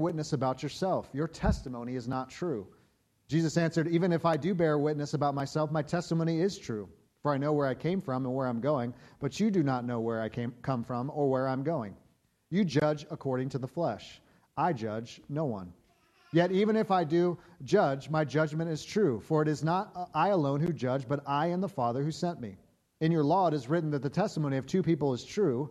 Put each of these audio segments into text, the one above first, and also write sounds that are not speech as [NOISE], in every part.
witness about yourself. Your testimony is not true. Jesus answered, Even if I do bear witness about myself, my testimony is true. For I know where I came from and where I'm going, but you do not know where I came, come from or where I'm going. You judge according to the flesh. I judge no one. Yet even if I do judge, my judgment is true, for it is not uh, I alone who judge, but I and the Father who sent me. In your law it is written that the testimony of two people is true.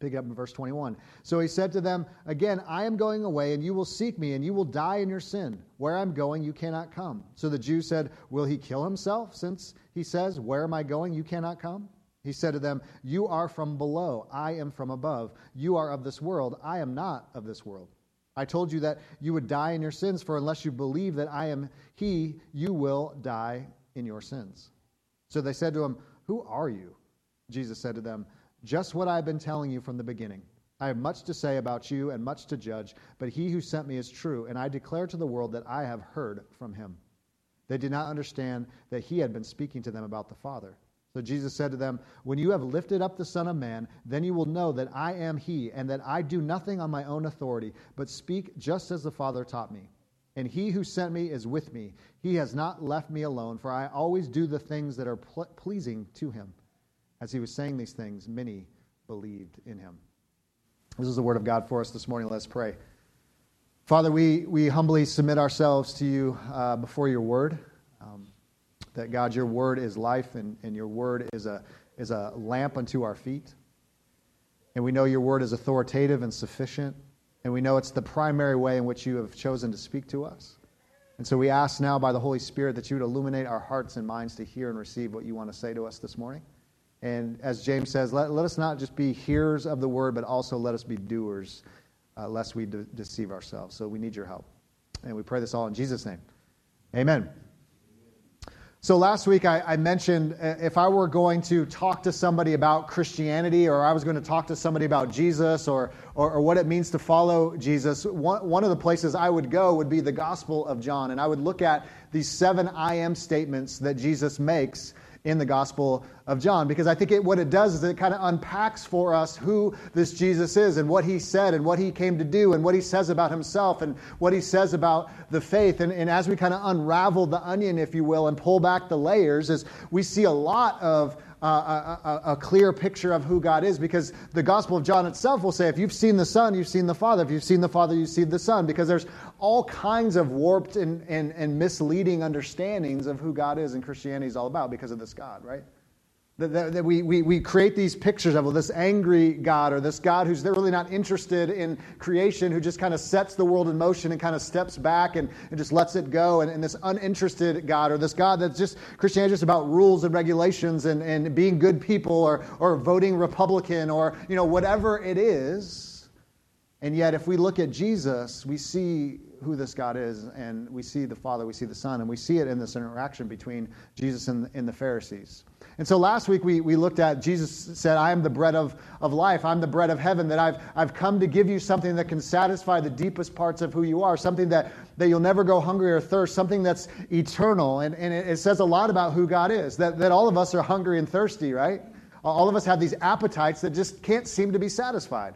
Pick it up in verse 21. So he said to them, Again, I am going away, and you will seek me, and you will die in your sin. Where I'm going, you cannot come. So the Jews said, Will he kill himself, since he says, Where am I going, you cannot come? He said to them, You are from below, I am from above. You are of this world, I am not of this world. I told you that you would die in your sins, for unless you believe that I am he, you will die in your sins. So they said to him, Who are you? Jesus said to them, just what I've been telling you from the beginning. I have much to say about you and much to judge, but he who sent me is true, and I declare to the world that I have heard from him. They did not understand that he had been speaking to them about the Father. So Jesus said to them, When you have lifted up the Son of Man, then you will know that I am he, and that I do nothing on my own authority, but speak just as the Father taught me. And he who sent me is with me. He has not left me alone, for I always do the things that are pleasing to him. As he was saying these things, many believed in him. This is the word of God for us this morning. Let's pray. Father, we, we humbly submit ourselves to you uh, before your word. Um, that, God, your word is life and, and your word is a, is a lamp unto our feet. And we know your word is authoritative and sufficient. And we know it's the primary way in which you have chosen to speak to us. And so we ask now by the Holy Spirit that you would illuminate our hearts and minds to hear and receive what you want to say to us this morning. And as James says, let, let us not just be hearers of the word, but also let us be doers, uh, lest we de- deceive ourselves. So we need your help. And we pray this all in Jesus' name. Amen. So last week I, I, mentioned uh, if I were going to talk to somebody about Christianity or I was going to talk to somebody about Jesus or, or, or, what it means to follow Jesus, one, one of the places I would go would be the Gospel of John. And I would look at these seven I am statements that Jesus makes in the Gospel of John because I think it, what it does is it kind of unpacks for us who this Jesus is and what he said and what he came to do and what he says about himself and what he says about the faith. And, and as we kind of unravel the onion, if you will, and pull back the layers, is we see a lot of a, a, a, clear picture of who God is because the Gospel of John itself will say, if you've seen the Son, you've seen the Father. If you've seen the Father, you've seen the Son. Because there's all kinds of warped and, and, and misleading understandings of who God is and Christianity is all about because of this God, right? That, that, that, we, we, we create these pictures of well, this angry God or this God who's really not interested in creation, who just kind of sets the world in motion and kind of steps back and, and just lets it go, and, and this uninterested God or this God that's just Christianity just about rules and regulations and, and being good people or, or voting Republican or you know whatever it is. And yet, if we look at Jesus, we see who this God is, and we see the Father, we see the Son, and we see it in this interaction between Jesus and, and the Pharisees. And so last week we, we looked at Jesus said, I am the bread of, of life. I'm the bread of heaven, that I've, I've come to give you something that can satisfy the deepest parts of who you are, something that, that you'll never go hungry or thirst, something that's eternal. And, and it, it says a lot about who God is, that, that all of us are hungry and thirsty, right? All of us have these appetites that just can't seem to be satisfied.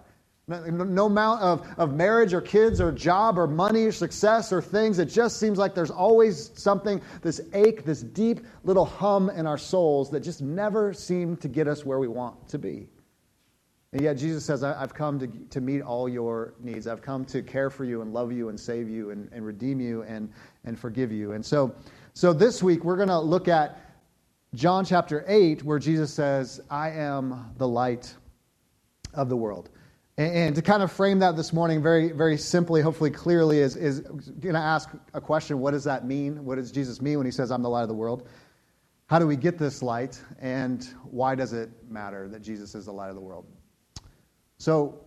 No amount of, of marriage or kids or job or money or success or things. It just seems like there's always something, this ache, this deep little hum in our souls that just never seem to get us where we want to be. And yet Jesus says, I've come to, to meet all your needs. I've come to care for you and love you and save you and, and redeem you and, and forgive you. And so, so this week we're going to look at John chapter 8, where Jesus says, I am the light of the world. And, to kind of frame that this morning very, very simply, hopefully clearly, is, is going to ask a question what does that mean? What does Jesus mean when he says, I'm the light of the world? How do we get this light? And why does it matter that Jesus is the light of the world? So,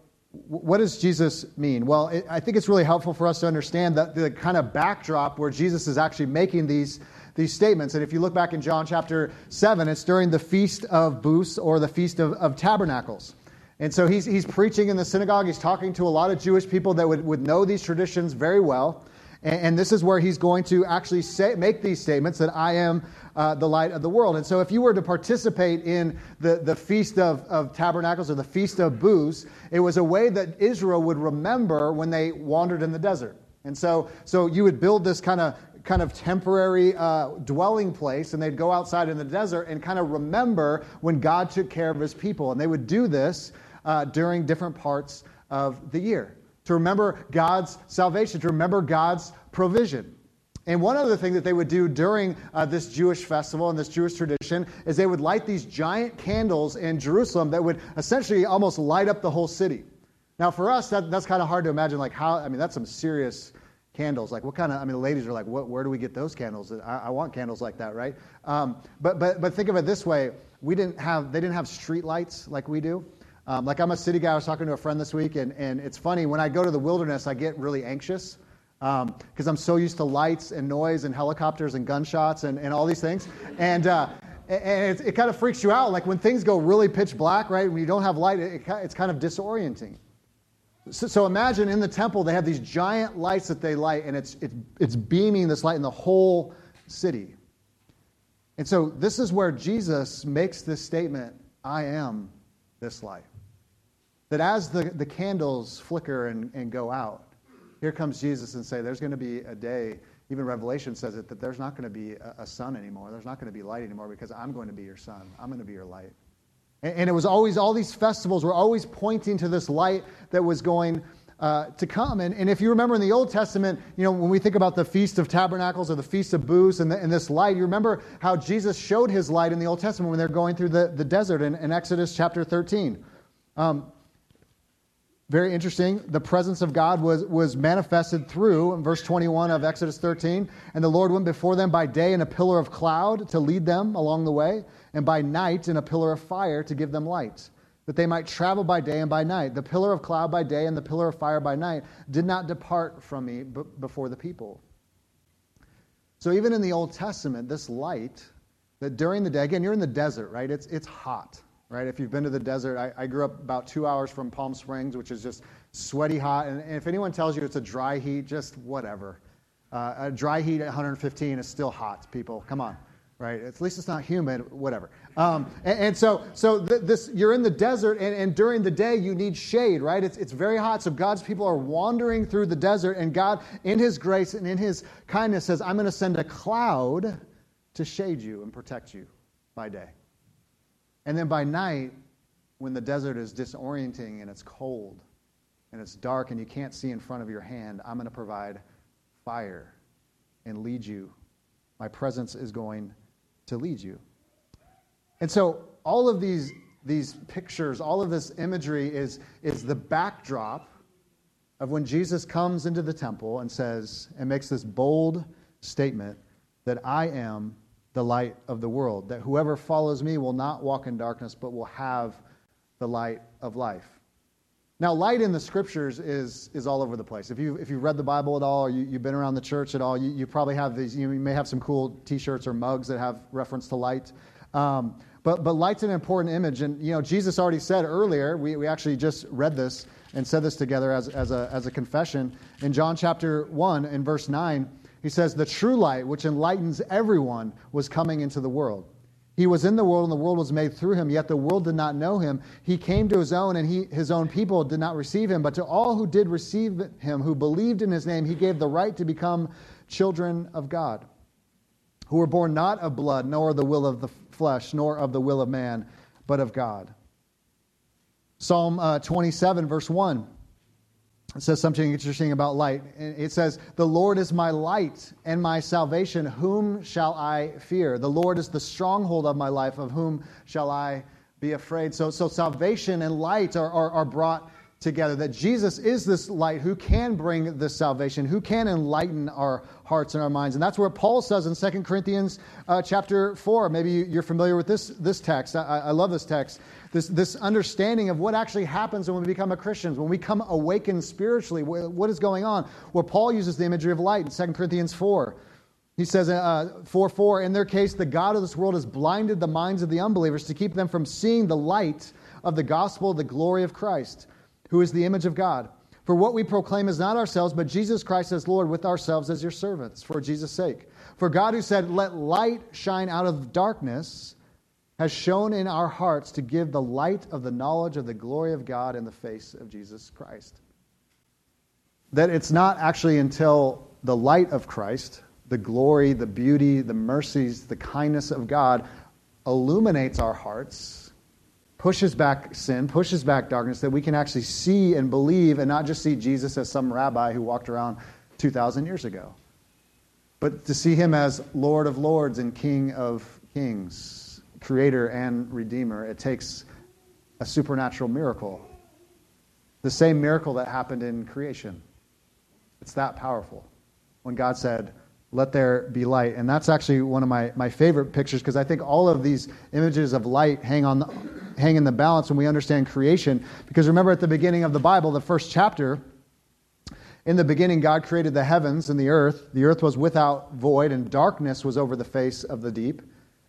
what does Jesus mean? Well, it, I think it's really helpful for us to understand that the kind of backdrop where Jesus is actually making these, these statements. And if you look back in John chapter 7, it's during the Feast of Booths or the Feast of, of Tabernacles. And so he's, he's preaching in the synagogue. He's talking to a lot of Jewish people that would, would know these traditions very well. And, and this is where he's going to actually say, make these statements that I am uh, the light of the world. And so if you were to participate in the, the Feast of, of Tabernacles or the Feast of Booths, it was a way that Israel would remember when they wandered in the desert. And so, so you would build this kind of kind of temporary uh, dwelling place, and they'd go outside in the desert and kind of remember when God took care of his people. And they would do this uh, during different parts of the year to remember God's salvation, to remember God's provision. And one other thing that they would do during uh, this Jewish festival and this Jewish tradition is they would light these giant candles in Jerusalem that would essentially almost light up the whole city. Now, for us, that, that's kind of hard to imagine. Like, how, I mean, that's some serious candles. Like, what kind of, I mean, the ladies are like, what, where do we get those candles? I, I want candles like that, right? Um, but, but, but think of it this way we didn't have, they didn't have street lights like we do. Um, like I'm a city guy. I was talking to a friend this week, and, and it's funny when I go to the wilderness, I get really anxious because um, I'm so used to lights and noise and helicopters and gunshots and, and all these things. And, uh, and it, it, kind of freaks you out. Like when things go really pitch black, right? When you don't have light, it, it's kind of disorienting. So, so, imagine in the temple, they have these giant lights that they light, and it's, it, it's beaming this light in the whole city. And so this is where Jesus makes this statement I am this light. That as the, the candles flicker and, and go out, here comes Jesus and say, there's going to be a day, even Revelation says it, that there's not going to be a, a sun anymore. There's not going to be light anymore because I'm going to be your sun. I'm going to be your light. And, and it was always, all these festivals were always pointing to this light that was going uh, to come. And, and if you remember in the Old Testament, you know, when we think about the Feast of Tabernacles or the Feast of Booths and, the, and this light, you remember how Jesus showed his light in the Old Testament when they're going through the, the desert in, in Exodus chapter 13. Um, very interesting. The presence of God was, was manifested through, verse 21 of Exodus 13, and the Lord went before them by day in a pillar of cloud to lead them along the way, and by night in a pillar of fire to give them light, that they might travel by day and by night. The pillar of cloud by day and the pillar of fire by night did not depart from me b- before the people. So even in the Old Testament, this light, that during the day, again, you're in the desert, right? It's, it's hot right? If you've been to the desert, I, I, grew up about two hours from Palm Springs, which is just sweaty hot. And, and if anyone tells you it's a dry heat, just whatever. Uh, a dry heat at 115 is still hot, people. Come on, right? At least it's not humid, whatever. Um, and, and, so, so th- this, you're in the desert, and, and during the day you need shade, right? It's, it's very hot. So God's people are wandering through the desert, and God, in His grace and in His kindness, says, "I'm going to send a cloud to shade you and protect you by day." And then by night, when the desert is disorienting and it's cold and it's dark and you can't see in front of your hand, I'm going to provide fire and lead you. My presence is going to lead you. And so all of these, these pictures, all of this imagery is, is the backdrop of when Jesus comes into the temple and says, and makes this bold statement that I am the light of the world, that whoever follows me will not walk in darkness, but will have the light of life. Now, light in the scriptures is, is all over the place. If, you, if you've read the Bible at all, or you, have been around the church at all, you, you probably have these, you may have some cool t shirts or mugs that have reference to light. Um, but, but light's an important image. And, you know, Jesus already said earlier, we, we actually just read this and said this together as, as, a, as a confession. In John chapter 1, in verse 9, he says, The true light, which enlightens everyone, was coming into the world. He was in the world, and the world was made through him, yet the world did not know him. He came to his own, and he, his own people did not receive him. But to all who did receive him, who believed in his name, he gave the right to become children of God, who were born not of blood, nor of the will of the flesh, nor of the will of man, but of God. Psalm uh, 27, verse 1 it says something interesting about light. It says, The Lord is my light and my salvation. Whom shall I fear? The Lord is the stronghold of my life. Of whom shall I be afraid? So, so salvation and light are, are, are brought together. That Jesus is this light who can bring this salvation, who can enlighten our hearts and our minds. And that's where Paul says in 2 Corinthians uh, chapter 4. Maybe you're familiar with this, this text. I, I love this text this, this understanding of what actually happens when we become a Christian, when we come awakened spiritually. What is going on? Well, Paul uses the imagery of light in 2 Corinthians 4. He says, uh, 4 4, in their case, the God of this world has blinded the minds of the unbelievers to keep them from seeing the light of the gospel the glory of Christ, who is the image of God. For what we proclaim is not ourselves, but Jesus Christ as Lord, with ourselves as your servants, for Jesus' sake. For God, who said, Let light shine out of darkness, has shone in our hearts to give the light of the knowledge of the glory of God in the face of Jesus Christ. That it's not actually until the light of Christ the glory, the beauty, the mercies, the kindness of God illuminates our hearts, pushes back sin, pushes back darkness, that we can actually see and believe and not just see Jesus as some rabbi who walked around 2,000 years ago, but to see him as Lord of Lords and King of Kings, Creator and Redeemer. It takes a supernatural miracle. The same miracle that happened in creation. It's that powerful. When God said, let there be light. And that's actually one of my, my favorite pictures because I think all of these images of light hang, on the, hang in the balance when we understand creation. Because remember at the beginning of the Bible, the first chapter, in the beginning, God created the heavens and the earth. The earth was without void, and darkness was over the face of the deep.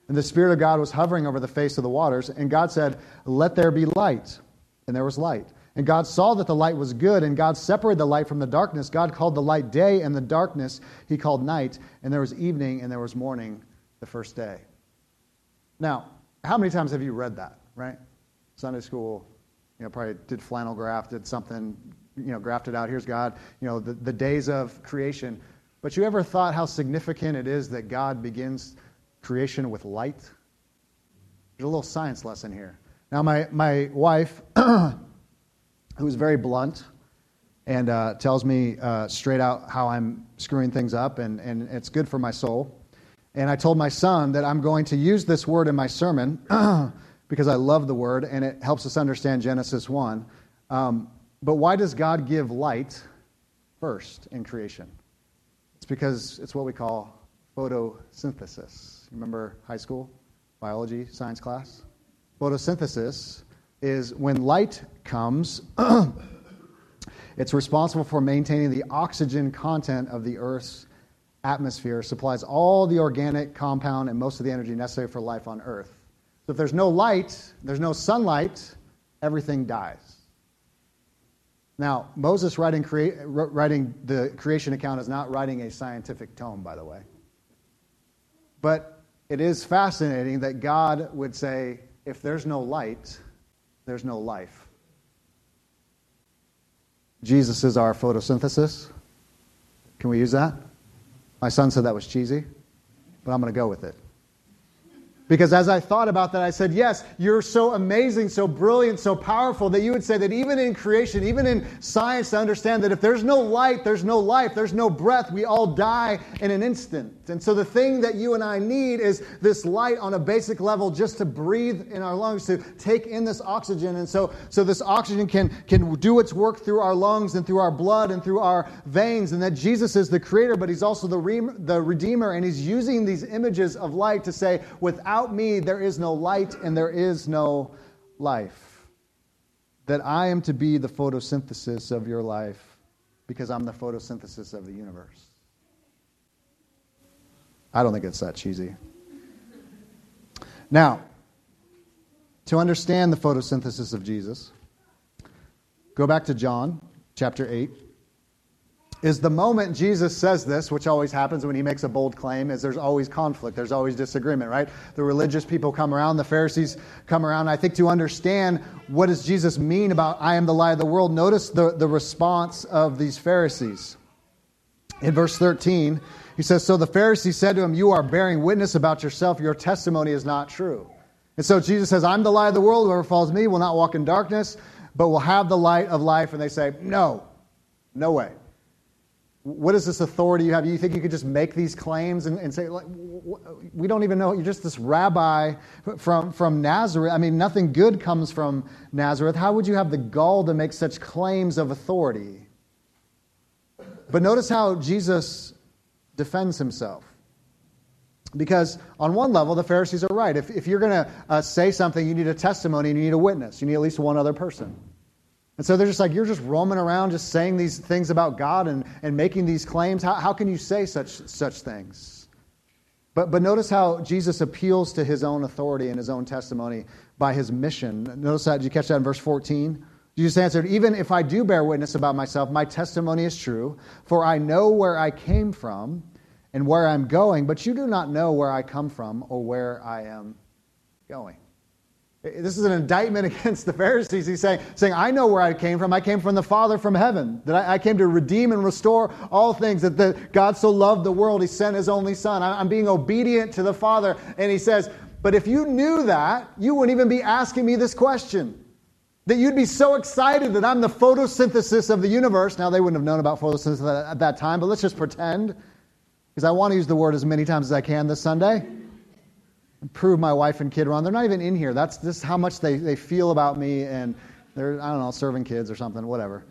And the Spirit of God was hovering over the face of the waters. And God said, Let there be light. And there was light. And God saw that the light was good, and God separated the light from the darkness. God called the light day, and the darkness he called night. And there was evening, and there was morning the first day. Now, how many times have you read that, right? Sunday school, you know, probably did flannel graph, did something, you know, grafted out. Here's God, you know, the, the days of creation. But you ever thought how significant it is that God begins creation with light? There's a little science lesson here. Now, my, my wife, [CLEARS THROAT] who's very blunt and uh, tells me uh, straight out how I'm screwing things up, and, and it's good for my soul. And I told my son that I'm going to use this word in my sermon [CLEARS THROAT] because I love the word and it helps us understand Genesis 1. Um, but why does God give light first in creation? It's because it's what we call photosynthesis. Remember high school biology science class? Photosynthesis is when light comes, [CLEARS THROAT] it's responsible for maintaining the oxygen content of the Earth's atmosphere, supplies all the organic compound and most of the energy necessary for life on Earth. So if there's no light, there's no sunlight, everything dies. Now, Moses writing, crea- writing the creation account is not writing a scientific tome, by the way. But it is fascinating that God would say, if there's no light, there's no life. Jesus is our photosynthesis. Can we use that? My son said that was cheesy, but I'm going to go with it. Because as I thought about that, I said, Yes, you're so amazing, so brilliant, so powerful that you would say that even in creation, even in science, to understand that if there's no light, there's no life, there's no breath, we all die in an instant. And so the thing that you and I need is this light on a basic level just to breathe in our lungs, to take in this oxygen. And so, so this oxygen can, can do its work through our lungs and through our blood and through our veins. And that Jesus is the creator, but he's also the, re- the redeemer. And he's using these images of light to say, without without me, there is no light and there is no life. That I am to be the photosynthesis of your life because I'm the photosynthesis of the universe. I don't think it's that cheesy. Now, to understand the photosynthesis of Jesus, go back to John chapter 8 is the moment Jesus says this, which always happens when he makes a bold claim, is there's always conflict, there's always disagreement, right? The religious people come around, the Pharisees come around. I think to understand what does Jesus mean about I am the light of the world, notice the, the response of these Pharisees. In verse 13, he says, So the Pharisees said to him, You are bearing witness about yourself, your testimony is not true. And so Jesus says, I'm the light of the world, whoever follows me will not walk in darkness, but will have the light of life. And they say, No, no way what is this authority you have? You think you could just make these claims and, and say, like, we don't even know. You're just this rabbi from, from Nazareth. I mean, nothing good comes from Nazareth. How would you have the gall to make such claims of authority? But notice how Jesus defends himself. Because on one level, the Pharisees are right. If, if you're going to uh, say something, you need a testimony and you need a witness. You need at least one other person. And so they're just like, you're just roaming around, just saying these things about God and, and making these claims. How, how can you say such, such things? But, but notice how Jesus appeals to his own authority and his own testimony by his mission. Notice that. Did you catch that in verse 14? Jesus answered, Even if I do bear witness about myself, my testimony is true, for I know where I came from and where I'm going, but you do not know where I come from or where I am going. This is an indictment [LAUGHS] against the Pharisees. He's saying, saying, I know where I came from. I came from the Father from heaven. That I, I came to redeem and restore all things. That the, God so loved the world, He sent His only Son. I, I'm being obedient to the Father. And He says, But if you knew that, you wouldn't even be asking me this question. That you'd be so excited that I'm the photosynthesis of the universe. Now, they wouldn't have known about photosynthesis at that time, but let's just pretend, because I want to use the word as many times as I can this Sunday prove my wife and kid wrong. They're not even in here. That's just how much they, they feel about me, and they're, I don't know, serving kids or something, whatever.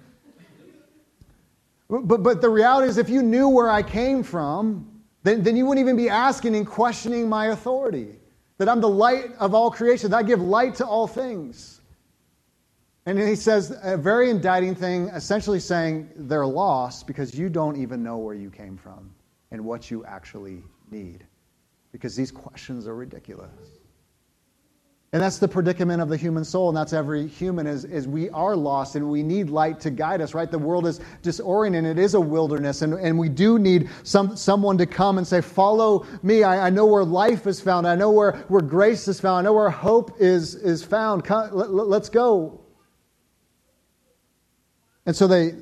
But, but the reality is, if you knew where I came from, then, then you wouldn't even be asking and questioning my authority. That I'm the light of all creation, that I give light to all things. And he says a very indicting thing, essentially saying they're lost because you don't even know where you came from and what you actually need because these questions are ridiculous. And that's the predicament of the human soul, and that's every human is, is we are lost and we need light to guide us, right? The world is disoriented. It is a wilderness, and, and we do need some, someone to come and say, Follow me. I, I know where life is found. I know where, where grace is found. I know where hope is, is found. Come, let, let's go. And so they,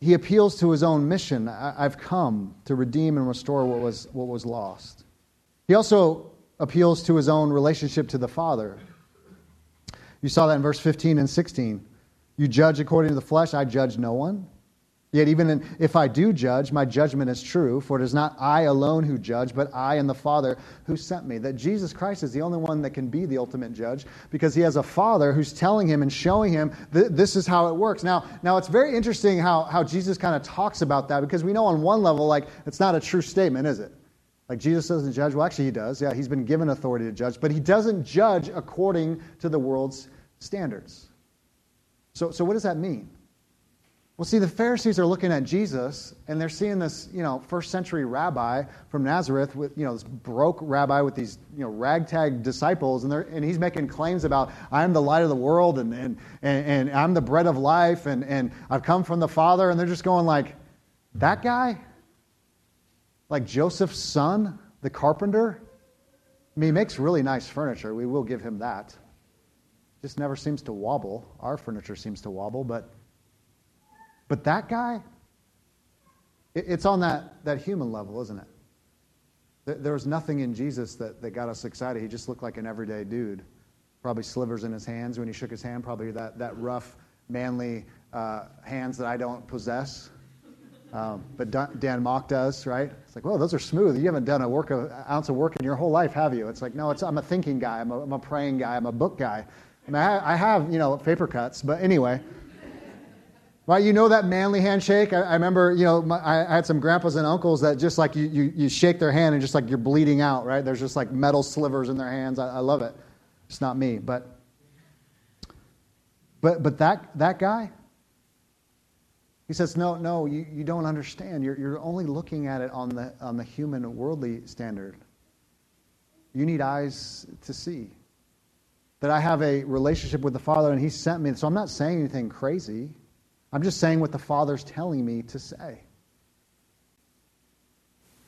he appeals to his own mission. I, I've come to redeem and restore what was, what was lost. He also appeals to his own relationship to the Father. You saw that in verse 15 and 16. You judge according to the flesh, I judge no one. Yet, even if I do judge, my judgment is true, for it is not I alone who judge, but I and the Father who sent me. That Jesus Christ is the only one that can be the ultimate judge because he has a Father who's telling him and showing him th- this is how it works. Now, now, it's very interesting how, how Jesus kind of talks about that because we know on one level, like, it's not a true statement, is it? Like Jesus doesn't judge. Well, actually, he does. Yeah, he's been given authority to judge, but he doesn't judge according to the world's standards. So, so what does that mean? Well, see, the Pharisees are looking at Jesus and they're seeing this, you know, first century rabbi from Nazareth with, you know, this broke rabbi with these, you know, ragtag disciples, and, and he's making claims about, I'm the light of the world and, and, and, and I'm the bread of life and, and I've come from the Father. And they're just going like, that guy? Like Joseph's son, the carpenter. I mean, he makes really nice furniture. We will give him that. Just never seems to wobble. Our furniture seems to wobble, but but that guy, it's on that, that human level, isn't it? There was nothing in Jesus that, that got us excited. He just looked like an everyday dude. Probably slivers in his hands when he shook his hand, probably that, that rough, manly uh, hands that I don't possess. Um, but Dan Mock does, right? It's like, well, those are smooth. You haven't done a work of, ounce of work in your whole life, have you? It's like, no, it's, I'm a thinking guy. I'm a, I'm a praying guy. I'm a book guy. I, mean, I, I have, you know, paper cuts, but anyway. Right, you know that manly handshake? I, I remember, you know, my, I, had some grandpas and uncles that just like you, you, you, shake their hand and just like you're bleeding out, right? There's just like metal slivers in their hands. I, I love it. It's not me, but but but that that guy, he says, No, no, you, you don't understand. You're, you're only looking at it on the, on the human, worldly standard. You need eyes to see. That I have a relationship with the Father and He sent me. So I'm not saying anything crazy. I'm just saying what the Father's telling me to say.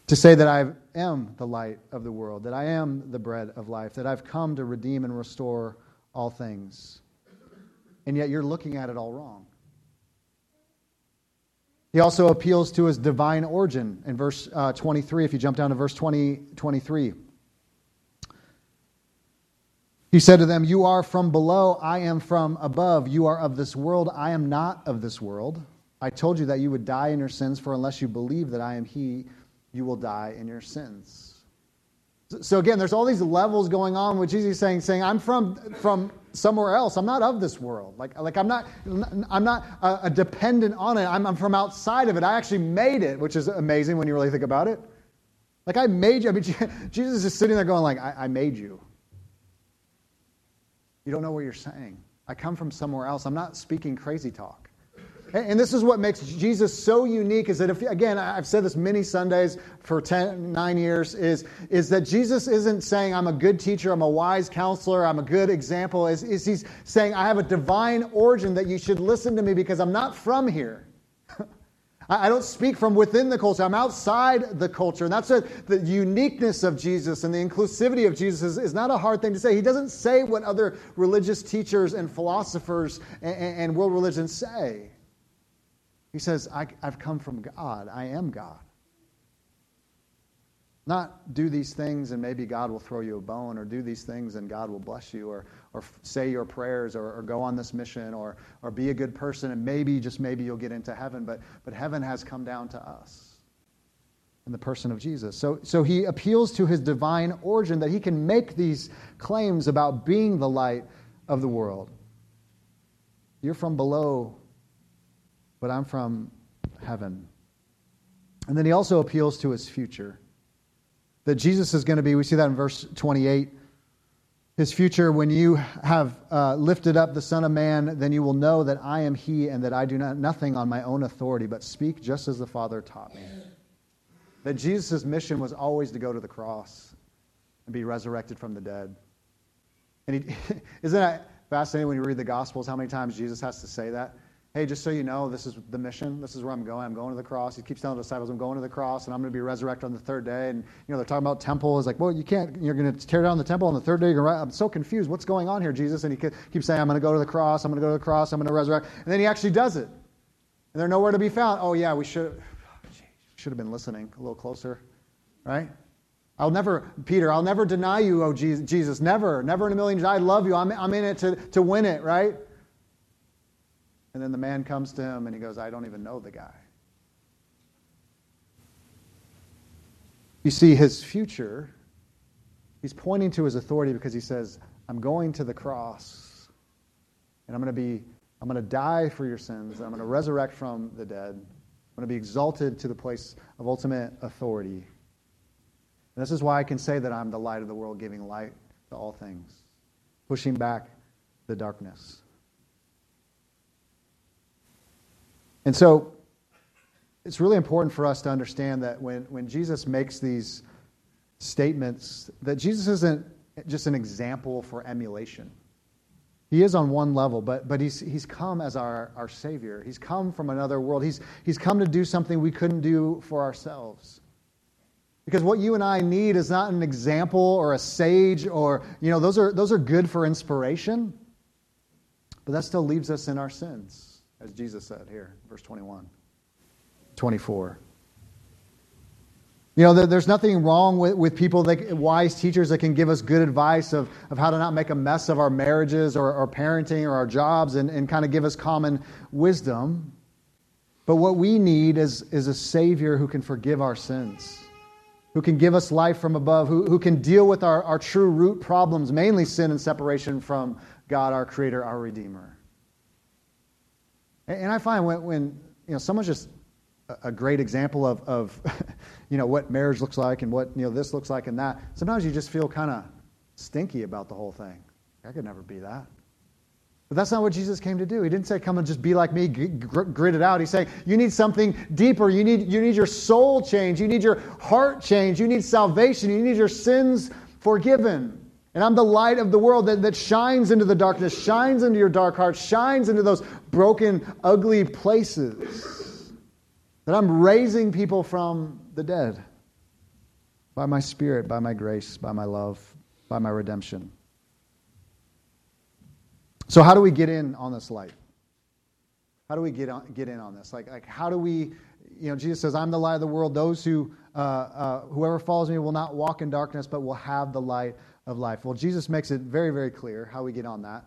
To say that I am the light of the world, that I am the bread of life, that I've come to redeem and restore all things. And yet you're looking at it all wrong. He also appeals to his divine origin in verse uh, 23. If you jump down to verse 20, 23. He said to them, You are from below, I am from above. You are of this world, I am not of this world. I told you that you would die in your sins, for unless you believe that I am He, you will die in your sins. So again, there's all these levels going on with Jesus saying, saying I'm from, from somewhere else. I'm not of this world. Like, like I'm not, I'm not a, a dependent on it. I'm, I'm, from outside of it. I actually made it, which is amazing when you really think about it. Like I made you. I mean, [LAUGHS] Jesus is sitting there going like, I, I made you. You don't know what you're saying. I come from somewhere else. I'm not speaking crazy talk. And this is what makes Jesus so unique is that if, again, I've said this many Sundays for 10, nine years, is, is that Jesus isn't saying, I'm a good teacher, I'm a wise counselor, I'm a good example. Is, is he's saying, I have a divine origin that you should listen to me because I'm not from here. [LAUGHS] I don't speak from within the culture. I'm outside the culture. And that's a, the uniqueness of Jesus and the inclusivity of Jesus is, is, not a hard thing to say. He doesn't say what other religious teachers and philosophers and, and world religions say. He says, I, I've come from God. I am God. Not do these things and maybe God will throw you a bone, or do these things and God will bless you, or, or say your prayers, or, or go on this mission, or, or be a good person and maybe, just maybe, you'll get into heaven. But, but heaven has come down to us in the person of Jesus. So, so he appeals to his divine origin that he can make these claims about being the light of the world. You're from below but I'm from heaven. And then he also appeals to his future. That Jesus is going to be, we see that in verse 28. His future, when you have uh, lifted up the Son of Man, then you will know that I am He and that I do not, nothing on my own authority, but speak just as the Father taught me. That Jesus' mission was always to go to the cross and be resurrected from the dead. And he, [LAUGHS] isn't that fascinating when you read the Gospels how many times Jesus has to say that? Hey, just so you know, this is the mission. This is where I'm going. I'm going to the cross. He keeps telling the disciples, I'm going to the cross, and I'm going to be resurrected on the third day. And, you know, they're talking about temple. It's like, well, you can't, you're going to tear down the temple on the third day. I'm so confused. What's going on here, Jesus? And he keeps saying, I'm going to go to the cross. I'm going to go to the cross. I'm going to resurrect. And then he actually does it. And they're nowhere to be found. Oh, yeah, we should, should have been listening a little closer, right? I'll never, Peter, I'll never deny you, oh Jesus. Never, never in a million years. I love you. I'm, I'm in it to, to win it, right? And then the man comes to him and he goes, I don't even know the guy. You see, his future, he's pointing to his authority because he says, I'm going to the cross and I'm going to be, I'm going to die for your sins. I'm going to resurrect from the dead. I'm going to be exalted to the place of ultimate authority. And this is why I can say that I'm the light of the world, giving light to all things, pushing back the darkness. And so it's really important for us to understand that when, when Jesus makes these statements, that Jesus isn't just an example for emulation. He is on one level, but, but he's, he's come as our, our Savior. He's come from another world. He's, he's come to do something we couldn't do for ourselves. Because what you and I need is not an example or a sage or, you know, those are, those are good for inspiration, but that still leaves us in our sins as Jesus said here, verse 21, 24. You know, there's nothing wrong with, with people, that, wise teachers that can give us good advice of, of how to not make a mess of our marriages or our parenting or our jobs and, and kind of give us common wisdom. But what we need is, is a Savior who can forgive our sins, who can give us life from above, who, who can deal with our, our true root problems, mainly sin and separation from God, our Creator, our Redeemer. And I find when, when you know, someone's just a great example of, of [LAUGHS] you know, what marriage looks like and what you know, this looks like and that, sometimes you just feel kind of stinky about the whole thing. I could never be that. But that's not what Jesus came to do. He didn't say, come and just be like me, grit it out. He's saying, you need something deeper. You need, you need your soul change. You need your heart change. You need salvation. You need your sins forgiven. And I'm the light of the world that, that shines into the darkness, shines into your dark heart, shines into those broken, ugly places. That I'm raising people from the dead by my spirit, by my grace, by my love, by my redemption. So, how do we get in on this light? How do we get, on, get in on this? Like, like, how do we, you know, Jesus says, I'm the light of the world. Those who, uh, uh, whoever follows me will not walk in darkness, but will have the light of life. Well, Jesus makes it very, very clear how we get on that.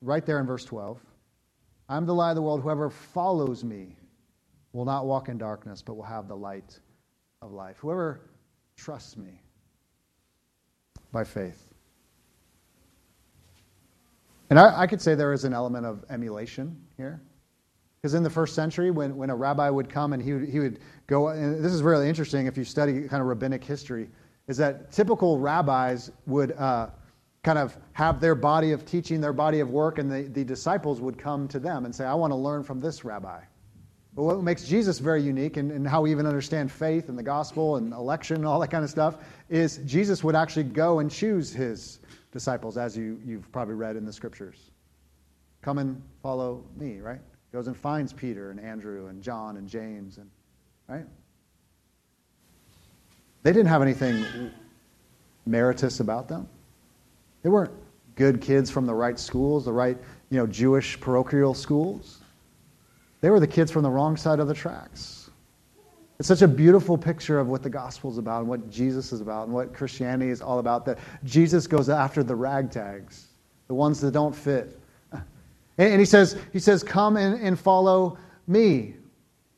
Right there in verse 12. I'm the light of the world. Whoever follows me will not walk in darkness, but will have the light of life. Whoever trusts me by faith. And I, I could say there is an element of emulation here. Because in the first century, when, when a rabbi would come and he would, he would go, and this is really interesting if you study kind of rabbinic history is that typical rabbis would uh, kind of have their body of teaching, their body of work, and the, the disciples would come to them and say, I want to learn from this rabbi. But what makes Jesus very unique and, and how we even understand faith and the gospel and election and all that kind of stuff is Jesus would actually go and choose his disciples, as you, you've probably read in the scriptures. Come and follow me, right? Goes and finds Peter and Andrew and John and James and right? They didn't have anything meritorious about them. They weren't good kids from the right schools, the right, you know, Jewish parochial schools. They were the kids from the wrong side of the tracks. It's such a beautiful picture of what the gospel is about and what Jesus is about and what Christianity is all about that Jesus goes after the ragtags, the ones that don't fit. [LAUGHS] And he says, he says Come and, and follow me.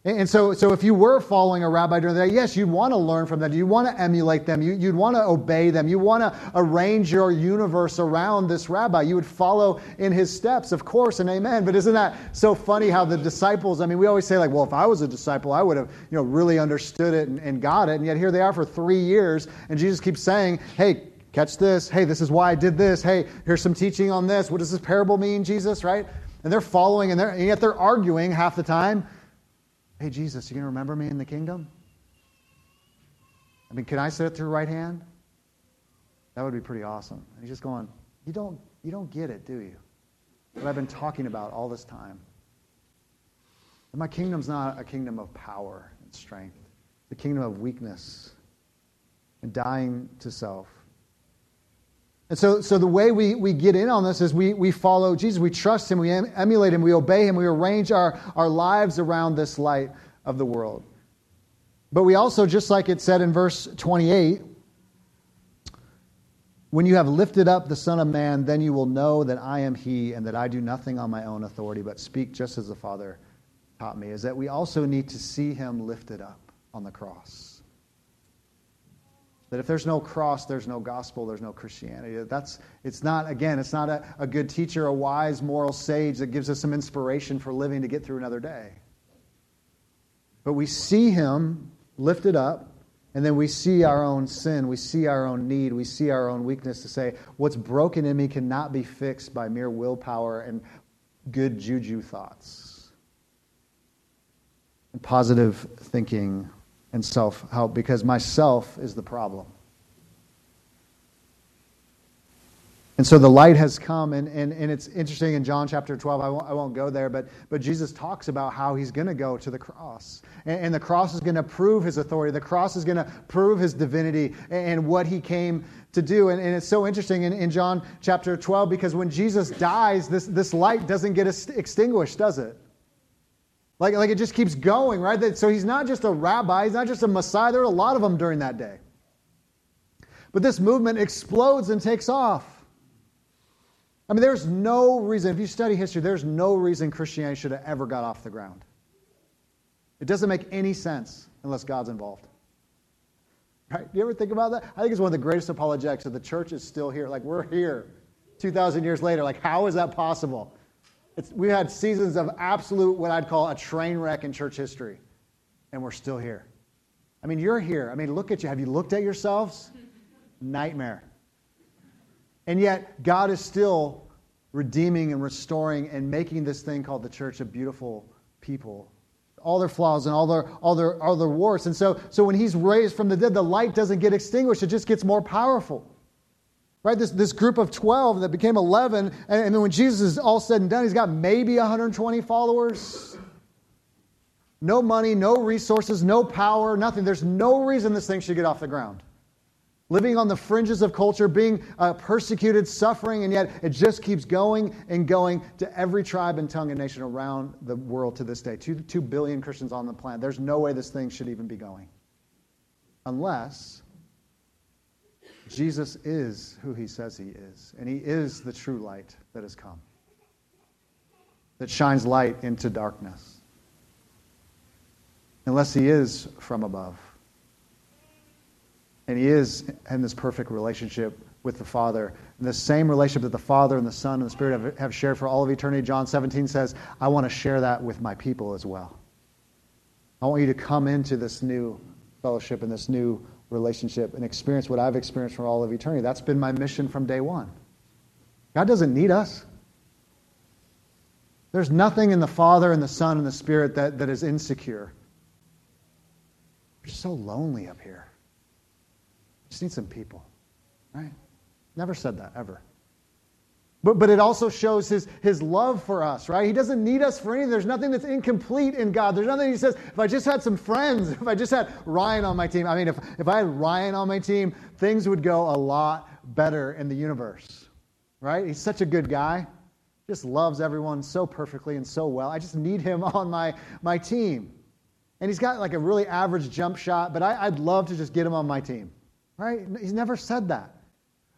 And so, so if you were following a rabbi during the day, yes, you'd want to learn from them. You want to emulate them. You, would want to obey them. You want to arrange your universe around this rabbi. You would follow in his steps, of course, and amen. But isn't that so funny how the disciples, I mean, we always say, like, well, if I was a disciple, I would have, you know, really understood it and, and got it. And yet here they are for three years, and Jesus keeps saying, hey, catch this. Hey, this is why I did this. Hey, here's some teaching on this. What does this parable mean, Jesus, right? And they're following, and, they're, and yet they're arguing half the time Hey, Jesus, you going to remember me in the kingdom? I mean, can I sit at your right hand? That would be pretty awesome. And he's just going, you don't, you don't get it, do you? What I've been talking about all this time. And my kingdom's not a kingdom of power and strength, the kingdom of weakness and dying to self. And so, so the way we, we get in on this is we, we follow Jesus. We trust him. We em- emulate him. We obey him. We arrange our, our lives around this light of the world. But we also, just like it said in verse 28, when you have lifted up the Son of Man, then you will know that I am He and that I do nothing on my own authority, but speak just as the Father taught me. Is that we also need to see Him lifted up on the cross. That if there's no cross, there's no gospel, there's no Christianity. That's, it's not, again, it's not a, a good teacher, a wise moral sage that gives us some inspiration for living to get through another day. But we see him lifted up, and then we see our own sin, we see our own need, we see our own weakness to say, what's broken in me cannot be fixed by mere willpower and good juju thoughts and positive thinking and self help because myself is the problem. And so the light has come, and, and, and it's interesting in John chapter 12. I won't, I won't go there, but, but Jesus talks about how he's going to go to the cross. And, and the cross is going to prove his authority. The cross is going to prove his divinity and, and what he came to do. And, and it's so interesting in, in John chapter 12 because when Jesus dies, this, this light doesn't get extinguished, does it? Like, like it just keeps going, right? So he's not just a rabbi, he's not just a Messiah. There are a lot of them during that day. But this movement explodes and takes off. I mean, there's no reason, if you study history, there's no reason Christianity should have ever got off the ground. It doesn't make any sense unless God's involved. Right? Do you ever think about that? I think it's one of the greatest apologetics that the church is still here. Like, we're here 2,000 years later. Like, how is that possible? It's, we had seasons of absolute, what I'd call a train wreck in church history, and we're still here. I mean, you're here. I mean, look at you. Have you looked at yourselves? [LAUGHS] Nightmare. And yet, God is still redeeming and restoring and making this thing called the church a beautiful people. All their flaws and all their, all their, all their warts. And so, so when he's raised from the dead, the light doesn't get extinguished, it just gets more powerful. Right? This, this group of 12 that became 11, and, and then when Jesus is all said and done, he's got maybe 120 followers. No money, no resources, no power, nothing. There's no reason this thing should get off the ground. Living on the fringes of culture, being uh, persecuted, suffering, and yet it just keeps going and going to every tribe and tongue and nation around the world to this day. Two, two billion Christians on the planet. There's no way this thing should even be going. Unless Jesus is who he says he is, and he is the true light that has come, that shines light into darkness. Unless he is from above. And he is in this perfect relationship with the Father. And the same relationship that the Father and the Son and the Spirit have, have shared for all of eternity. John 17 says, I want to share that with my people as well. I want you to come into this new fellowship and this new relationship and experience what I've experienced for all of eternity. That's been my mission from day one. God doesn't need us. There's nothing in the Father and the Son and the Spirit that, that is insecure. We're so lonely up here. Just need some people, right? Never said that, ever. But, but it also shows his, his love for us, right? He doesn't need us for anything. There's nothing that's incomplete in God. There's nothing he says, if I just had some friends, [LAUGHS] if I just had Ryan on my team, I mean, if, if I had Ryan on my team, things would go a lot better in the universe, right? He's such a good guy. Just loves everyone so perfectly and so well. I just need him [LAUGHS] on my, my team. And he's got like a really average jump shot, but I, I'd love to just get him on my team, right? He's never said that.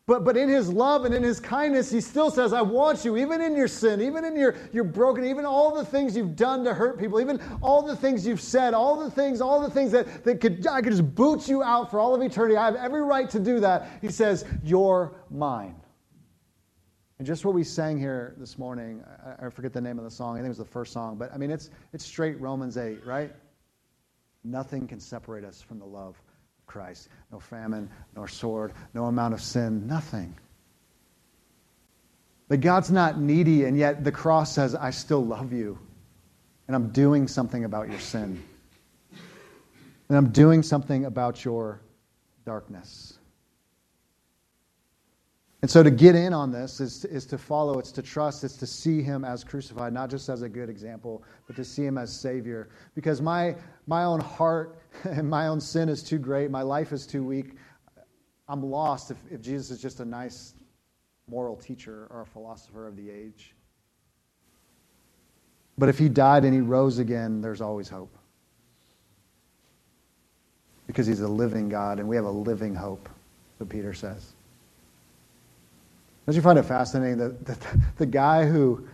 But, but in his love and in his kindness, he still says, I want you, even in your sin, even in your, your broken, even all the things you've done to hurt people, even all the things you've said, all the things, all the things that, that could, I could just boot you out for all of eternity. I have every right to do that. He says, You're mine. And just what we sang here this morning, I, I forget the name of the song, I think it was the first song, but I mean, it's, it's straight Romans 8, right? Nothing can separate us from the love Christ. No famine, nor sword, no amount of sin, nothing. But God's not needy, and yet the cross says, I still love you. And I'm doing something about your sin. And I'm doing something about your darkness. And so to get in on this is, is to follow, it's to trust, it's to see him as crucified, not just as a good example, but to see him as Savior. Because my, my own heart [LAUGHS] my own sin is too great, my life is too weak. I'm lost if, if Jesus is just a nice moral teacher or a philosopher of the age. But if he died and he rose again, there's always hope. Because he's a living God, and we have a living hope, what Peter says. Don't you find it fascinating that, that the guy who,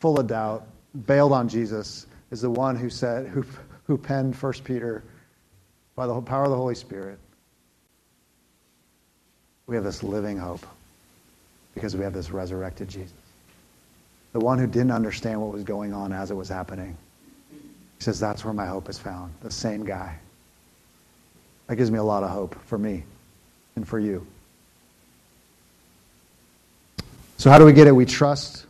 full of doubt, bailed on Jesus is the one who said, who, who penned 1 Peter by the power of the Holy Spirit. We have this living hope because we have this resurrected Jesus. The one who didn't understand what was going on as it was happening. He says, That's where my hope is found. The same guy. That gives me a lot of hope for me and for you. So, how do we get it? We trust.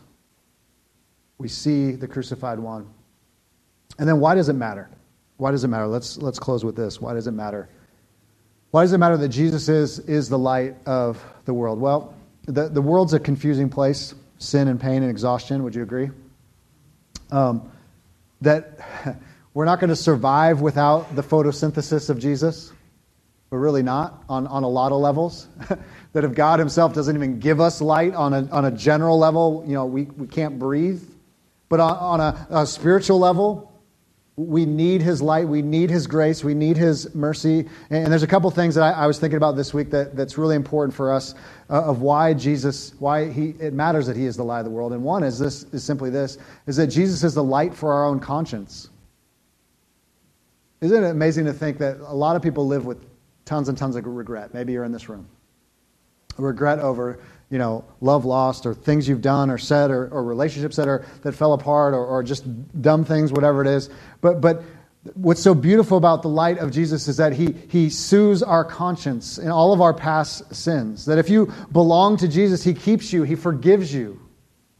We see the crucified one. And then, why does it matter? Why does it matter? Let's, let's close with this. Why does it matter? Why does it matter that Jesus is, is the light of the world? Well, the, the world's a confusing place sin and pain and exhaustion. Would you agree? Um, that [LAUGHS] we're not going to survive without the photosynthesis of Jesus. We're really not on, on a lot of levels. [LAUGHS] that if God Himself doesn't even give us light on a, on a general level, you know, we, we can't breathe. But on, on a, a spiritual level, we need His light, we need His grace, we need His mercy. And there's a couple things that I, I was thinking about this week that, that's really important for us uh, of why Jesus, why he, it matters that He is the light of the world. And one is this is simply this: is that Jesus is the light for our own conscience. Isn't it amazing to think that a lot of people live with tons and tons of regret? Maybe you're in this room regret over you know love lost or things you've done or said or, or relationships that are that fell apart or, or just dumb things whatever it is. But but what's so beautiful about the light of jesus is that he he soothes our conscience in all of our past sins. That if you belong to jesus he keeps you he forgives you.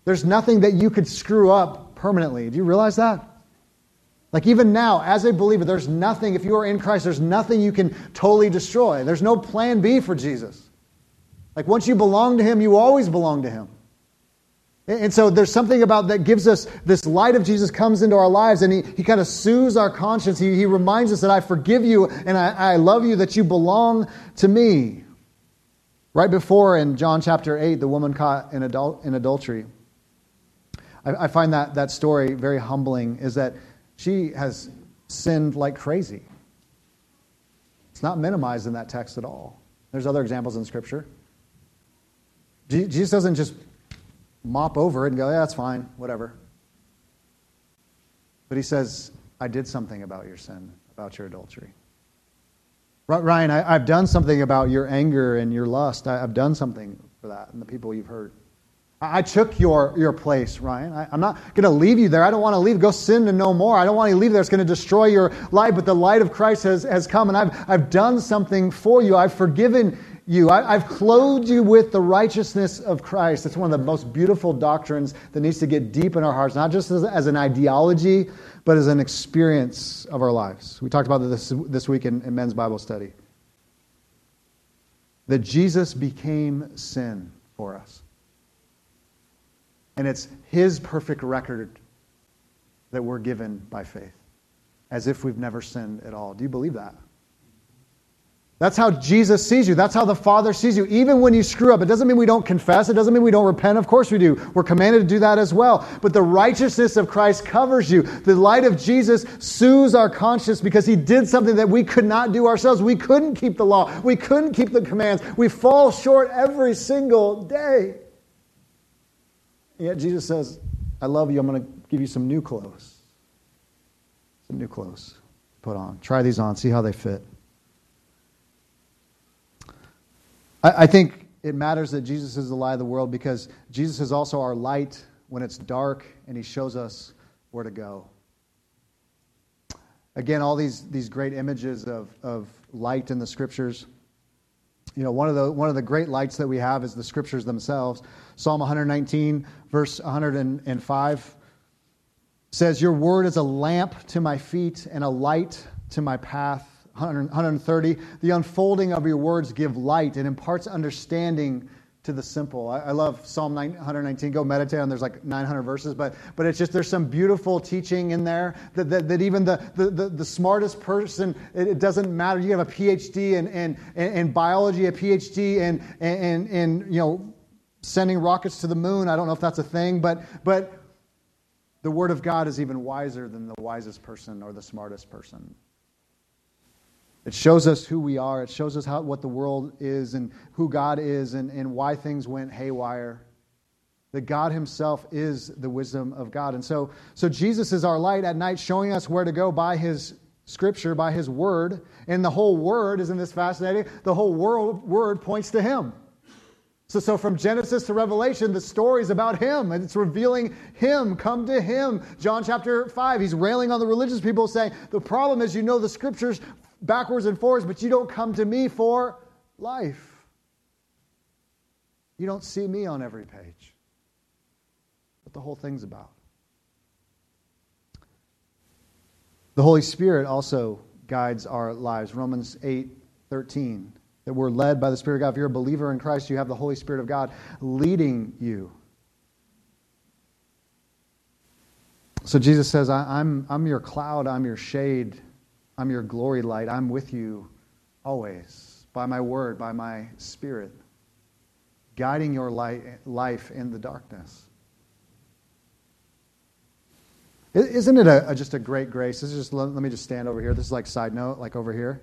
There's nothing that you could screw up permanently. Do you realize that? Like even now, as a believer, there's nothing, if you are in Christ, there's nothing you can totally destroy. There's no plan B for Jesus. Like once you belong to Him, you always belong to Him. And so there's something about that gives us this light of Jesus comes into our lives and he, he kind of soothes our conscience. He, he reminds us that I forgive you and I, I love you, that you belong to me. Right before in John chapter 8, the woman caught in, adul- in adultery. I, I find that, that story very humbling, is that she has sinned like crazy. It's not minimized in that text at all. There's other examples in Scripture. Jesus doesn't just mop over it and go, yeah, that's fine, whatever. But he says, I did something about your sin, about your adultery. Ryan, I, have done something about your anger and your lust. I, have done something for that and the people you've hurt. I, I took your, your place, Ryan. I, I'm not going to leave you there. I don't want to leave. Go sin and no more. I don't want to leave there. It's going to destroy your life. But the light of Christ has, has come, and I've, I've done something for you. I've forgiven you. I, have clothed you with the righteousness of Christ. It's one of the most beautiful doctrines that needs to get deep in our hearts, not just as, as an ideology, but as an experience of our lives. We talked about this this week in, in men's Bible study. That Jesus became sin for us. And it's his perfect record that we're given by faith, as if we've never sinned at all. Do you believe that? That's how Jesus sees you. That's how the Father sees you. Even when you screw up, it doesn't mean we don't confess. It doesn't mean we don't repent. Of course we do. We're commanded to do that as well. But the righteousness of Christ covers you. The light of Jesus soothes our conscience because he did something that we could not do ourselves. We couldn't keep the law, we couldn't keep the commands. We fall short every single day. And yet Jesus says, I love you. I'm going to give you some new clothes. Some new clothes. Put on. Try these on. See how they fit. I, I think it matters that Jesus is the light of the world because Jesus is also our light when it's dark and he shows us where to go. Again, all these, these great images of, of light in the scriptures. You know, one of, the, one of the great lights that we have is the scriptures themselves. Psalm 119, verse 105 says, Your word is a lamp to my feet and a light to my path. 130, the unfolding of your words give light and imparts understanding to the simple. I, I love Psalm 119. Go meditate on. There's like 900 verses, but but it's just there's some beautiful teaching in there that, that, that even the, the, the, the, smartest person, it, it, doesn't matter. You have a PhD in, in, in, biology, a PhD in, in, in you know sending rockets to the moon. I don't know if that's a thing, but but the Word of God is even wiser than the wisest person or the smartest person. It shows us who we are. It shows us how, what the world is and who God is and, and why things went haywire. That God Himself is the wisdom of God. And so, so Jesus is our light at night, showing us where to go by His Scripture, by His Word. And the whole Word, isn't this fascinating? The whole world, Word points to Him. So, so from Genesis to Revelation, the story is about him, and it's revealing him. Come to him. John chapter 5, he's railing on the religious people, saying, The problem is you know the scriptures backwards and forwards, but you don't come to me for life. You don't see me on every page. What the whole thing's about. The Holy Spirit also guides our lives. Romans 8 13. That we're led by the Spirit of God. If you're a believer in Christ, you have the Holy Spirit of God leading you. So Jesus says, I'm, I'm your cloud, I'm your shade, I'm your glory light. I'm with you always by my word, by my spirit, guiding your life in the darkness. Isn't it a, a, just a great grace? This is just, let, let me just stand over here. This is like side note, like over here.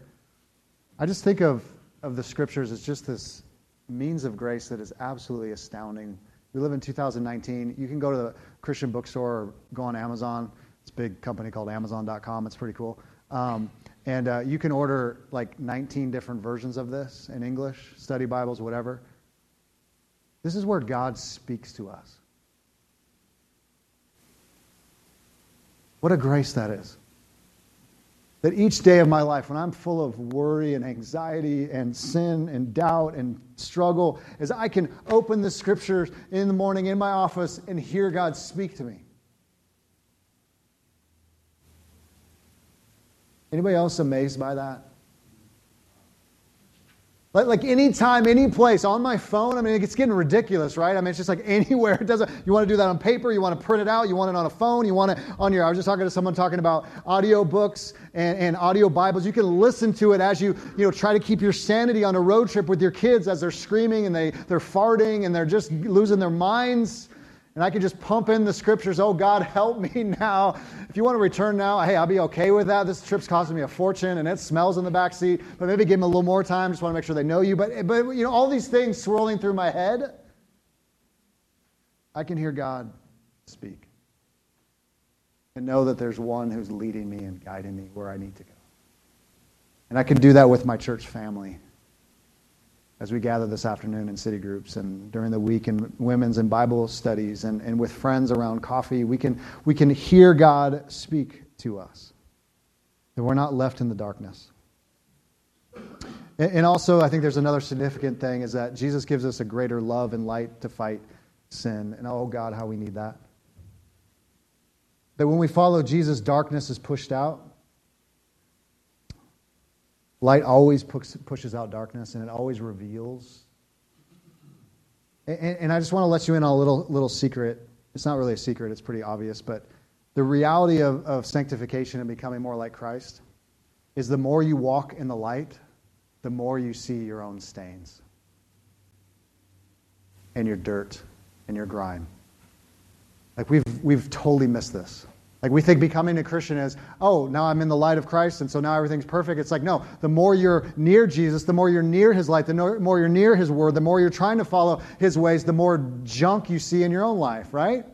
I just think of, of the scriptures as just this means of grace that is absolutely astounding. We live in 2019. You can go to the Christian bookstore or go on Amazon. It's a big company called Amazon.com. It's pretty cool. Um, and uh, you can order like 19 different versions of this in English, study Bibles, whatever. This is where God speaks to us. What a grace that is. That each day of my life, when I'm full of worry and anxiety and sin and doubt and struggle, is I can open the scriptures in the morning in my office and hear God speak to me. Anybody else amazed by that? Like, like anytime, any place, on my phone, I mean, it's getting ridiculous, right? I mean, it's just like [LAUGHS] anywhere. It doesn't, you want to do that on paper, you want to print it out, you want it on a phone, you want it on your, I was just talking to someone talking about audio books and, and audio Bibles. You can listen to it as you, you know, try to keep your sanity on a road trip with your kids as they're screaming and they, they're farting and they're just losing their minds and I can just pump in the scriptures, oh God, [LAUGHS] help me now. If you want to return now, hey, I'll be okay with that. This trip's costing me a fortune and it smells in the back seat, but maybe give them a little more time. Just want to make sure they know you. But, but you know, all these things swirling through my head, I can hear God speak and know that there's one who's leading me and guiding me where I need to go. And I can do that with my church family as we gather this afternoon in city groups and during the week in women's and Bible studies and, and with friends around coffee, we can, we can hear God speak to us. That we're not left in the darkness. And also, I think there's another significant thing is that Jesus gives us a greater love and light to fight sin. And oh, God, how we need that. That when we follow Jesus, darkness is pushed out. Light always pushes out darkness, and it always reveals. And, I just want to let you in on a little, little secret. It's not really a secret, it's pretty obvious, but the reality of, of sanctification and becoming more like Christ is the more you walk in the light, the more you see your own stains and your dirt and your grime. Like we've, we've totally missed this. Like we think becoming a Christian is, oh, now I'm in the light of Christ, and so now everything's perfect. It's like, no, the more you're near Jesus, the more you're near his light, the more you're near his word, the more you're trying to follow his ways, the more junk you see in your own life, right?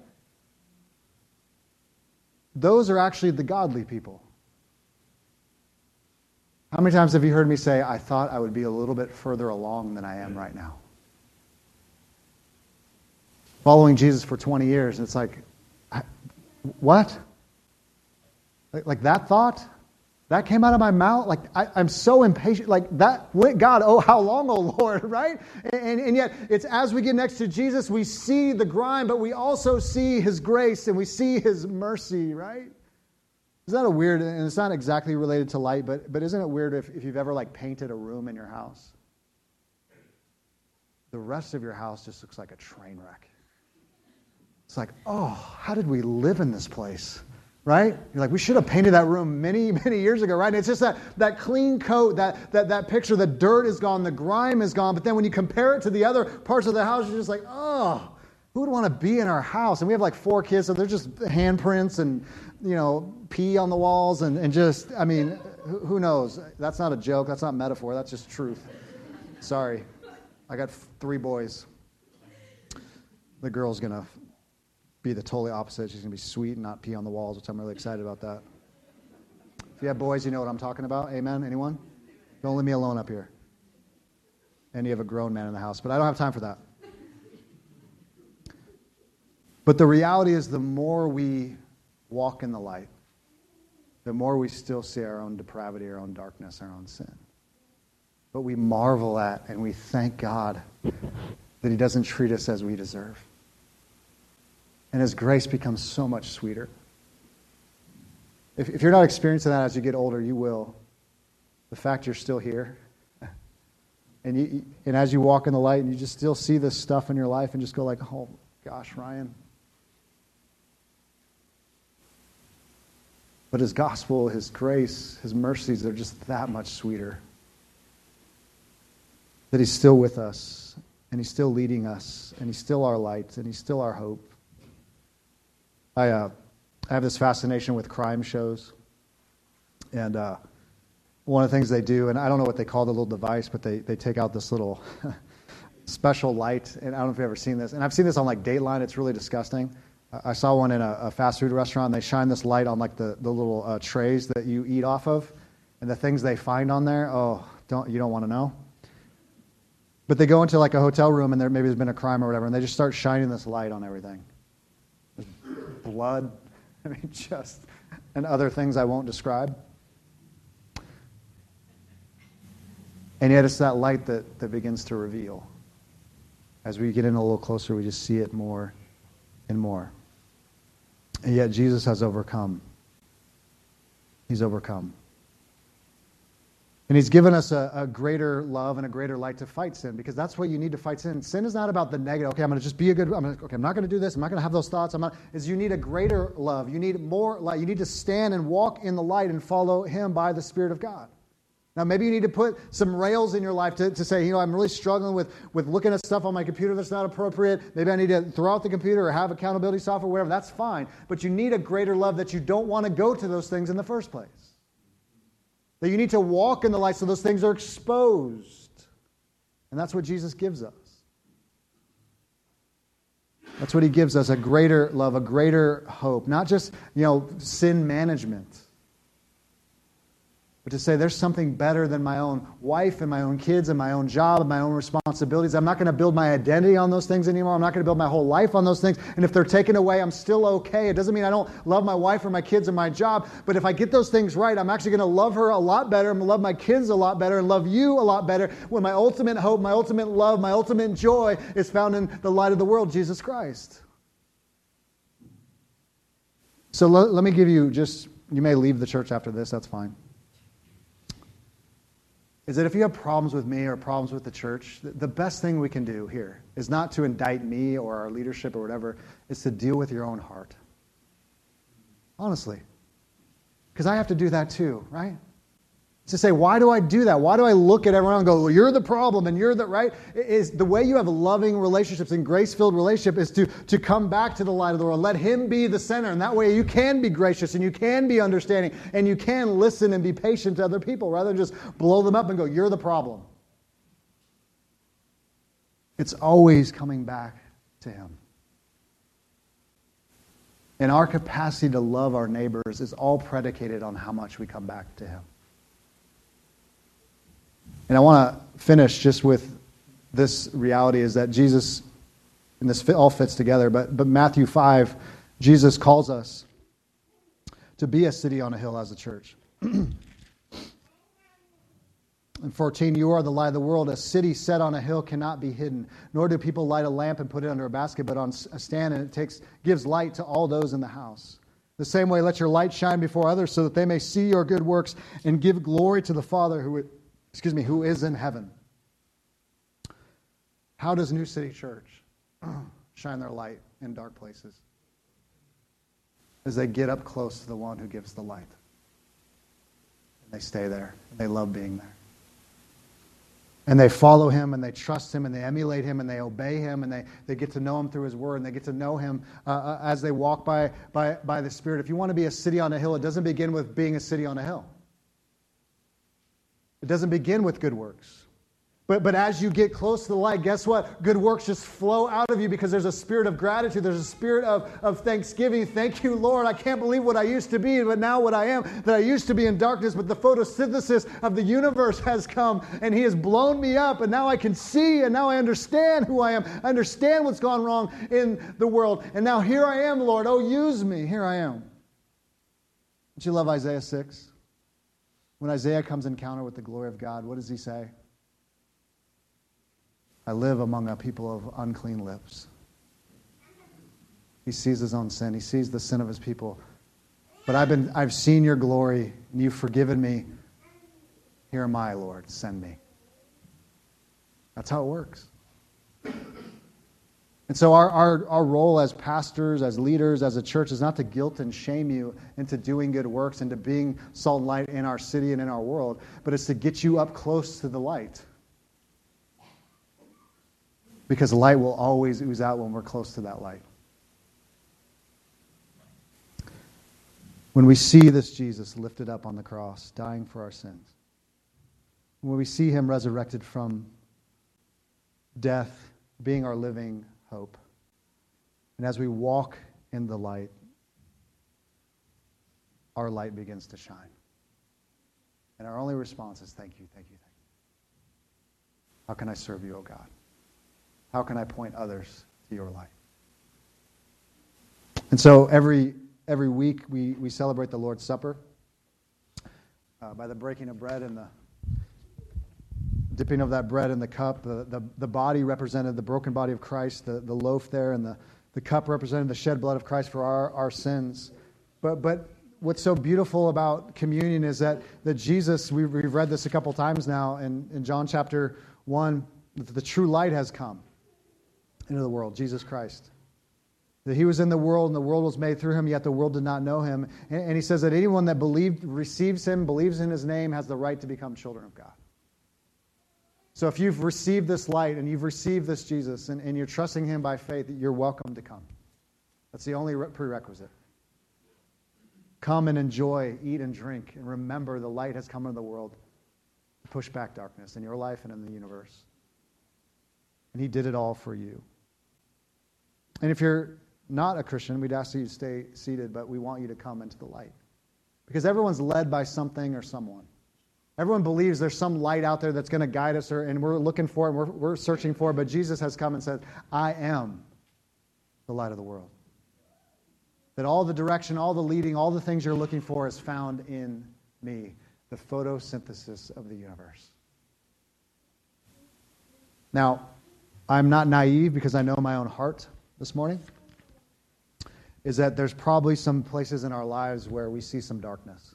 Those are actually the godly people. How many times have you heard me say, I thought I would be a little bit further along than I am right now? Following Jesus for 20 years, and it's like, what? Like, like that thought? That came out of my mouth. Like, I, am so impatient. Like, that went, God, oh, how long, oh Lord, [LAUGHS] right? And, and yet, it's as we get next to Jesus, we see the grime, but we also see his grace and we see his mercy, right? Is that a weird, and it's not exactly related to light, but, but isn't it weird if, if you've ever like painted a room in your house? The rest of your house just looks like a train wreck. It's like, oh, how did we live in this place? Right? You're like, we should have painted that room many, [LAUGHS] many years ago, right? And it's just that, that clean coat, that, that, that picture, the dirt is gone, the grime is gone. But then when you compare it to the other parts of the house, you're just like, oh, who would want to be in our house? And we have like four kids, so they're just handprints and, you know, pee on the walls and, and just, I mean, who knows? That's not a joke. That's not metaphor. That's just truth. Sorry. I got three boys. The girl's going to be the totally opposite. She's going to be sweet and not pee on the walls, which I'm really excited about that. If you have boys, you know what I'm talking about. Amen? Anyone? Don't leave me alone up here. And you have a grown man in the house, but I don't have time for that. But the reality is, the more we walk in the light, the more we still see our own depravity, our own darkness, our own sin. But we marvel at and we thank God that He doesn't treat us as we deserve. And His grace becomes so much sweeter. If, if you're not experiencing that as you get older, you will. The fact you're still here, [LAUGHS] and, you, and as you walk in the light and you just still see this stuff in your life and just go like, oh gosh, Ryan, But his gospel, his grace, his mercies, they're just that much sweeter. That he's still with us, and he's still leading us, and he's still our light, and he's still our hope. I, uh, I have this fascination with crime shows. And uh, one of the things they do, and I don't know what they call the little device, but they, they take out this little [LAUGHS] special light. And I don't know if you've ever seen this. And I've seen this on like Dateline. It's really disgusting. I saw one in a, a, fast food restaurant. And They shine this light on like the, the little uh, trays that you eat off of, and the things they find on there. Oh, don't you don't want to know. But they go into like a hotel room, and there maybe there's been a crime or whatever, and they just start shining this light on everything. Blood, [LAUGHS] I mean, just and other things I won't describe. And yet, it's that light that, that begins to reveal. As we get in a little closer, we just see it more and more. And yet Jesus has overcome. He's overcome. And he's given us a, a, greater love and a greater light to fight sin because that's what you need to fight sin. Sin is not about the negative. Okay, I'm going to just be a good. I'm gonna, okay, I'm not going to do this. I'm not going to have those thoughts. I'm not. Is you need a greater love. You need more light. You need to stand and walk in the light and follow Him by the Spirit of God. Now, maybe you need to put some rails in your life to, to say, you know, I'm really struggling with, with looking at stuff on my computer that's not appropriate. Maybe I need to throw out the computer or have accountability software, whatever. That's fine. But you need a greater love that you don't want to go to those things in the first place. That you need to walk in the light so those things are exposed. And that's what Jesus gives us. That's what he gives us a greater love, a greater hope, not just, you know, sin management but to say there's something better than my own wife and my own kids and my own job and my own responsibilities. I'm not going to build my identity on those things anymore. I'm not going to build my whole life on those things. And if they're taken away, I'm still okay. It doesn't mean I don't love my wife or my kids or my job, but if I get those things right, I'm actually going to love her a lot better. I'm going to love my kids a lot better and love you a lot better when my ultimate hope, my ultimate love, my ultimate joy is found in the light of the world, Jesus Christ. So let, let me give you just, you may leave the church after this, that's fine is that if you have problems with me or problems with the church, the best thing we can do here is not to indict me or our leadership or whatever, is to deal with your own heart. Honestly. Because I have to do that too, right? To say, why do I do that? Why do I look at everyone and go, well, you're the problem and you're the right? Is the way you have loving relationships and grace filled relationship is to, to come back to the light of the world. Let Him be the center. And that way you can be gracious and you can be understanding and you can listen and be patient to other people rather than just blow them up and go, you're the problem. It's always coming back to Him. And our capacity to love our neighbors is all predicated on how much we come back to Him. And I want to finish just with this reality is that Jesus, and this all fits together, but, but Matthew 5, Jesus calls us to be a city on a hill as a church. [CLEARS THROAT] In 14, you are the light of the world. A city set on a hill cannot be hidden, nor do people light a lamp and put it under a basket, but on a stand, and it takes, gives light to all those in the house. The same way, let your light shine before others so that they may see your good works and give glory to the Father who excuse me, who is in heaven. How does New City Church [CLEARS THROAT] shine their light in dark places? As they get up close to the one who gives the light. And they stay there. And they love being there. And they follow him and they trust him and they emulate him and they obey him and they, they get to know him through his word and they get to know him uh, uh as they walk by, by, by the Spirit. If you want to be a city on a hill, it doesn't begin with being a city on a hill. It doesn't begin with good works. But, but as you get close to the light, guess what? Good works just flow out of you because there's a spirit of gratitude. There's a spirit of, of thanksgiving. Thank you, Lord. I can't believe what I used to be, but now what I am. That I used to be in darkness, but the photosynthesis of the universe [LAUGHS] has come and He has blown me up, and now I can see, and now I understand who I am. I understand what's gone wrong in the world. And now here I am, Lord. Oh, use me. Here I am. Don't you love Isaiah 6? When Isaiah comes in encounter with the glory of God, what does he say? I live among a people of unclean lips. He sees his own sin. He sees the sin of his people. But I've, been, I've seen your glory, and you've forgiven me. Here am I, Lord. Send me. That's how it works. And so, our, our, our role as pastors, as leaders, as a church is not to guilt and shame you into doing good works, into being salt and light in our city and in our world, but it's to get you up close to the light. Because light will always ooze out when we're close to that light. When we see this Jesus lifted up on the cross, dying for our sins, when we see him resurrected from death, being our living hope. And as we walk in the light, our light begins to shine. And our only response is thank you, thank you, thank you. How can I serve you, O oh God? How can I point others to your light? And so every, every week we, we celebrate the Lord's Supper uh, by the breaking of bread and the dipping of that bread in the cup. The, the, the body represented the broken body of Christ, the, the loaf there, and the, the cup represented the shed blood of Christ for our, our sins. But, but what's so beautiful about communion is that, that Jesus, we've, we've read this a couple times now in, in John chapter 1, that the true light has come into the world, Jesus Christ. That he was in the world and the world was made through him, yet the world did not know him. And, and he says that anyone that believed, receives him, believes in his name, has the right to become children of God. So if you've received this light and you've received this Jesus and, and you're trusting him by faith, you're welcome to come. That's the only prerequisite. Come and enjoy, eat and drink, and remember the light has come into the world to push back darkness in your life and in the universe. And he did it all for you. And if you're not a Christian, we'd ask you to stay seated, but we want you to come into the light. Because everyone's led by something or someone. Everyone believes there's some light out there that's going to guide us, or, and we're looking for it, we're, we're searching for it, but Jesus has come and said, I am the light of the world. That all the direction, all the leading, all the things you're looking for is found in me, the photosynthesis of the universe. Now, I'm not naive because I know my own heart this morning. Is that there's probably some places in our lives where we see some darkness.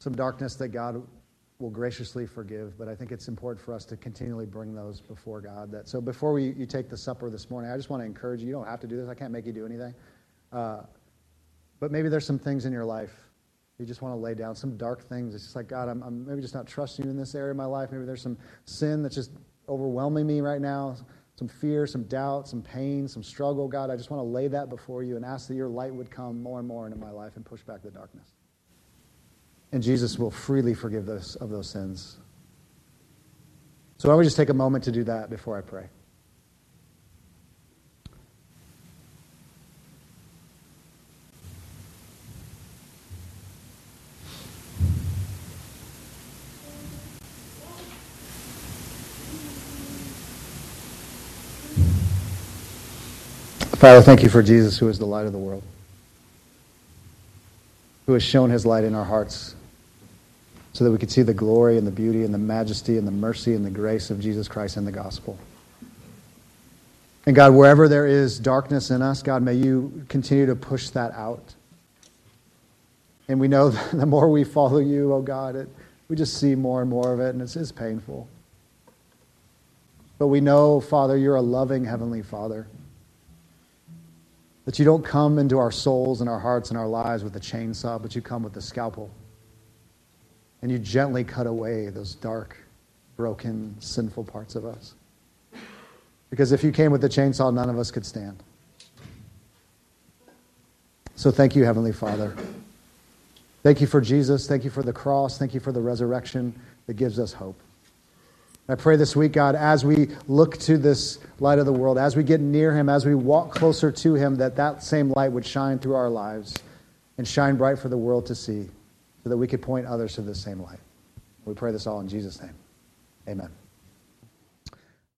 Some darkness that God will graciously forgive, but I think it's important for us to continually bring those before God. That so before we, you take the supper this morning, I just want to encourage you. You don't have to do this. I can't make you do anything, uh, but maybe there's some things in your life you just want to lay down some dark things. It's just like God, I'm, I'm maybe just not trusting you in this area of my life. Maybe there's some sin that's just overwhelming me right now. Some fear, some doubt, some pain, some struggle. God, I just want to lay that before you and ask that your light would come more and more into my life and push back the darkness. And Jesus will freely forgive those of those sins. So I would just take a moment to do that before I pray. Father, thank you for Jesus, who is the light of the world, who has shown his light in our hearts so that we could see the glory and the beauty and the majesty and the mercy and the grace of Jesus Christ in the gospel. And God, wherever there is darkness in us, God, may you continue to push that out. And we know that [LAUGHS] the more we follow you, oh God, it, we just see more and more of it, and it's, it's painful. But we know, Father, you're a loving Heavenly Father. That you don't come into our souls and our hearts and our lives with a chainsaw, but you come with a scalpel. And you gently cut away those dark, broken, sinful parts of us. Because if you came with the chainsaw, none of us could stand. So thank you, Heavenly Father. Thank you for Jesus. Thank you for the cross. Thank you for the resurrection that gives us hope. I pray this week, God, as we look to this light of the world, as we get near Him, as we walk closer to Him, that that same light would shine through our lives and shine bright for the world to see so that we could point others to the same light. We pray this all in Jesus' name. Amen.